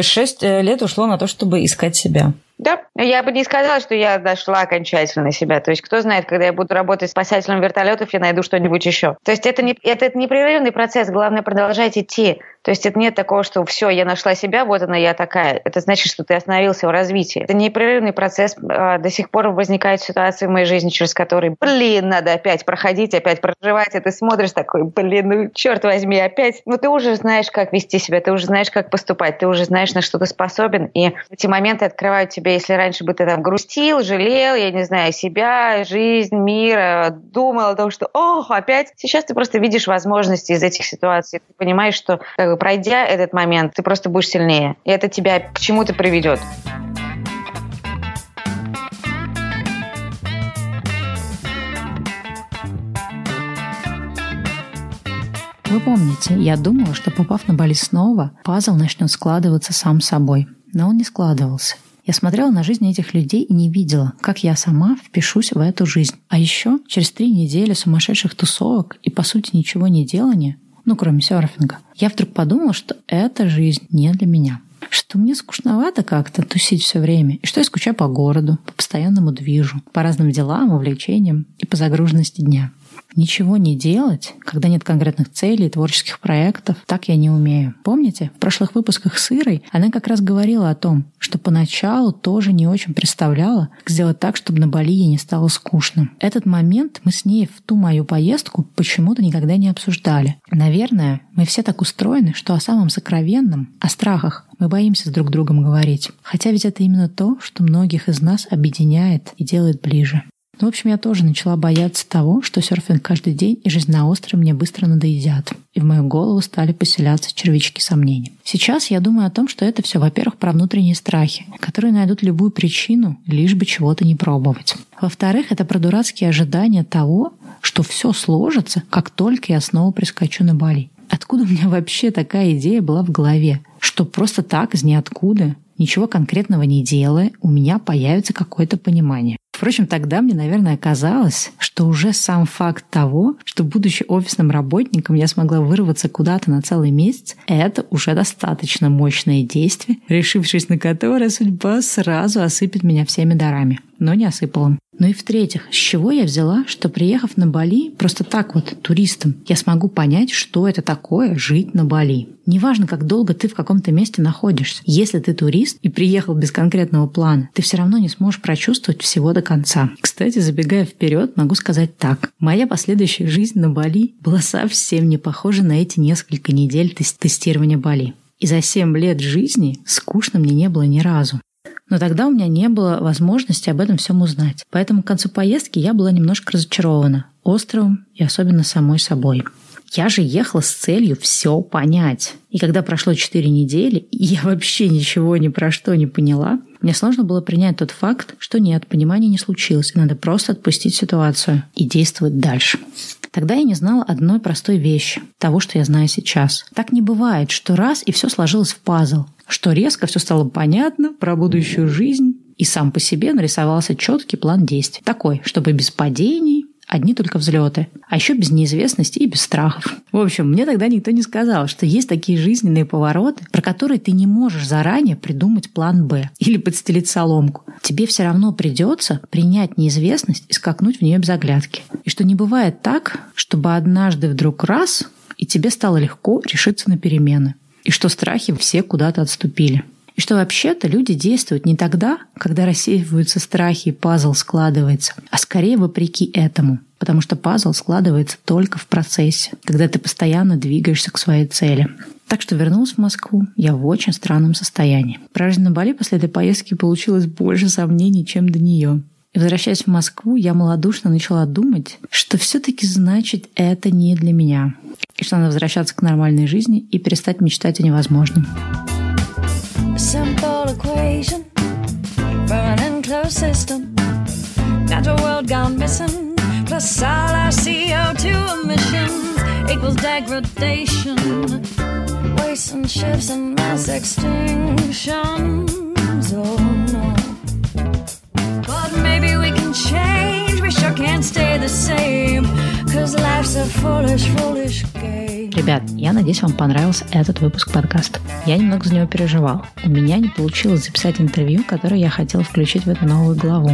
Шесть э, лет ушло на то, чтобы искать себя. Да, я бы не сказала, что я дошла окончательно себя. То есть, кто знает, когда я буду работать спасателем вертолетов, я найду что-нибудь еще. То есть, это, не, это, это непрерывный процесс, главное продолжать идти. То есть, это нет такого, что все, я нашла себя, вот она, я такая. Это значит, что ты остановился в развитии. Это непрерывный процесс. А, до сих пор возникают ситуации в моей жизни, через которые, блин, надо опять проходить, опять проживать. И ты смотришь такой, блин, ну черт возьми, опять. Ну, ты уже знаешь, как вести себя, ты уже знаешь, как поступать, ты уже знаешь, на что ты способен. И эти моменты открывают тебе тебе, если раньше бы ты там грустил, жалел, я не знаю, себя, жизнь, мир, думал о том, что, ох, опять, сейчас ты просто видишь возможности из этих ситуаций. Ты понимаешь, что как бы, пройдя этот момент, ты просто будешь сильнее. И это тебя к чему-то приведет. Вы помните, я думала, что попав на Бали снова, пазл начнет складываться сам собой. Но он не складывался. Я смотрела на жизнь этих людей и не видела, как я сама впишусь в эту жизнь. А еще через три недели сумасшедших тусовок и, по сути, ничего не делания, ну, кроме серфинга, я вдруг подумала, что эта жизнь не для меня что мне скучновато как-то тусить все время, и что я скучаю по городу, по постоянному движу, по разным делам, увлечениям и по загруженности дня. Ничего не делать, когда нет конкретных целей, творческих проектов, так я не умею. Помните, в прошлых выпусках с Ирой она как раз говорила о том, что поначалу тоже не очень представляла, как сделать так, чтобы на Бали ей не стало скучно. Этот момент мы с ней в ту мою поездку почему-то никогда не обсуждали. Наверное, мы все так устроены, что о самом сокровенном, о страхах, мы боимся с друг другом говорить. Хотя ведь это именно то, что многих из нас объединяет и делает ближе. Ну, в общем, я тоже начала бояться того, что серфинг каждый день и жизнь на острове мне быстро надоедят. И в мою голову стали поселяться червячки сомнений. Сейчас я думаю о том, что это все, во-первых, про внутренние страхи, которые найдут любую причину, лишь бы чего-то не пробовать. Во-вторых, это про дурацкие ожидания того, что все сложится, как только я снова прискочу на Бали. Откуда у меня вообще такая идея была в голове? Что просто так, из ниоткуда, ничего конкретного не делая, у меня появится какое-то понимание. Впрочем, тогда мне, наверное, казалось, что уже сам факт того, что, будучи офисным работником, я смогла вырваться куда-то на целый месяц, это уже достаточно мощное действие, решившись на которое судьба сразу осыпет меня всеми дарами. Но не осыпала. Ну и в-третьих, с чего я взяла, что приехав на Бали просто так вот туристом, я смогу понять, что это такое жить на Бали. Неважно, как долго ты в каком-то месте находишься. Если ты турист и приехал без конкретного плана, ты все равно не сможешь прочувствовать всего до конца. Кстати, забегая вперед, могу сказать так. Моя последующая жизнь на Бали была совсем не похожа на эти несколько недель тестирования Бали. И за 7 лет жизни скучно мне не было ни разу. Но тогда у меня не было возможности об этом всем узнать. Поэтому к концу поездки я была немножко разочарована островом и особенно самой собой. Я же ехала с целью все понять. И когда прошло 4 недели, я вообще ничего ни про что не поняла, мне сложно было принять тот факт, что нет, понимания не случилось, и надо просто отпустить ситуацию и действовать дальше. Тогда я не знала одной простой вещи, того, что я знаю сейчас. Так не бывает, что раз и все сложилось в пазл, что резко все стало понятно про будущую жизнь, и сам по себе нарисовался четкий план действий. Такой, чтобы без падений, одни только взлеты, а еще без неизвестности и без страхов. В общем, мне тогда никто не сказал, что есть такие жизненные повороты, про которые ты не можешь заранее придумать план «Б» или подстелить соломку. Тебе все равно придется принять неизвестность и скакнуть в нее без оглядки. И что не бывает так, чтобы однажды вдруг раз, и тебе стало легко решиться на перемены. И что страхи все куда-то отступили. Что вообще-то люди действуют не тогда, когда рассеиваются страхи и пазл складывается, а скорее вопреки этому. Потому что пазл складывается только в процессе, когда ты постоянно двигаешься к своей цели. Так что вернулась в Москву я в очень странном состоянии. Про жизнь на Бали после этой поездки получилось больше сомнений, чем до нее. И возвращаясь в Москву, я малодушно начала думать, что все-таки значит это не для меня. И что надо возвращаться к нормальной жизни и перестать мечтать о невозможном. Simple equation for an enclosed system. Natural world gone missing, plus all our CO2 emissions equals degradation, waste and shifts and mass extinction. Oh no. But maybe we can change, we sure can't stay the same, Ребят, я надеюсь, вам понравился этот выпуск подкаста. Я немного за него переживал. У меня не получилось записать интервью, которое я хотела включить в эту новую главу.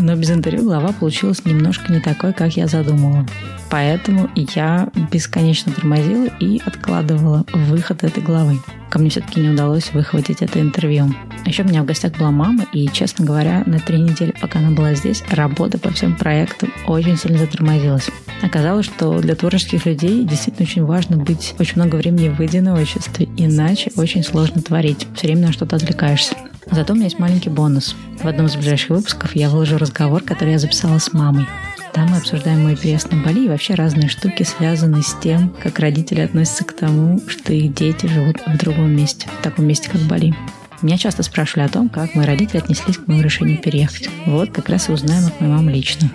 Но без интервью глава получилась немножко не такой, как я задумывала. Поэтому я бесконечно тормозила и откладывала выход этой главы. Ко мне все-таки не удалось выхватить это интервью. Еще у меня в гостях была мама, и, честно говоря, на три недели, пока она была здесь, работа по всем проектам очень сильно затормозилась. Оказалось, что для творческих людей действительно очень важно быть очень много времени в одиночестве, иначе очень сложно творить. Все время на что-то отвлекаешься. Зато у меня есть маленький бонус. В одном из ближайших выпусков я выложу разговор, который я записала с мамой. Там мы обсуждаем мой приезд на Бали и вообще разные штуки, связанные с тем, как родители относятся к тому, что их дети живут в другом месте, в таком месте, как Бали. Меня часто спрашивали о том, как мои родители отнеслись к моему решению переехать. Вот как раз и узнаем от моей мамы лично.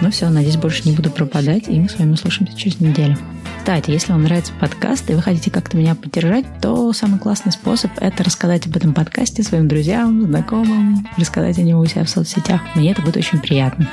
Ну все, надеюсь, больше не буду пропадать, и мы с вами услышимся через неделю. Кстати, если вам нравится подкаст и вы хотите как-то меня поддержать, то самый классный способ – это рассказать об этом подкасте своим друзьям, знакомым, рассказать о него у себя в соцсетях. Мне это будет очень приятно.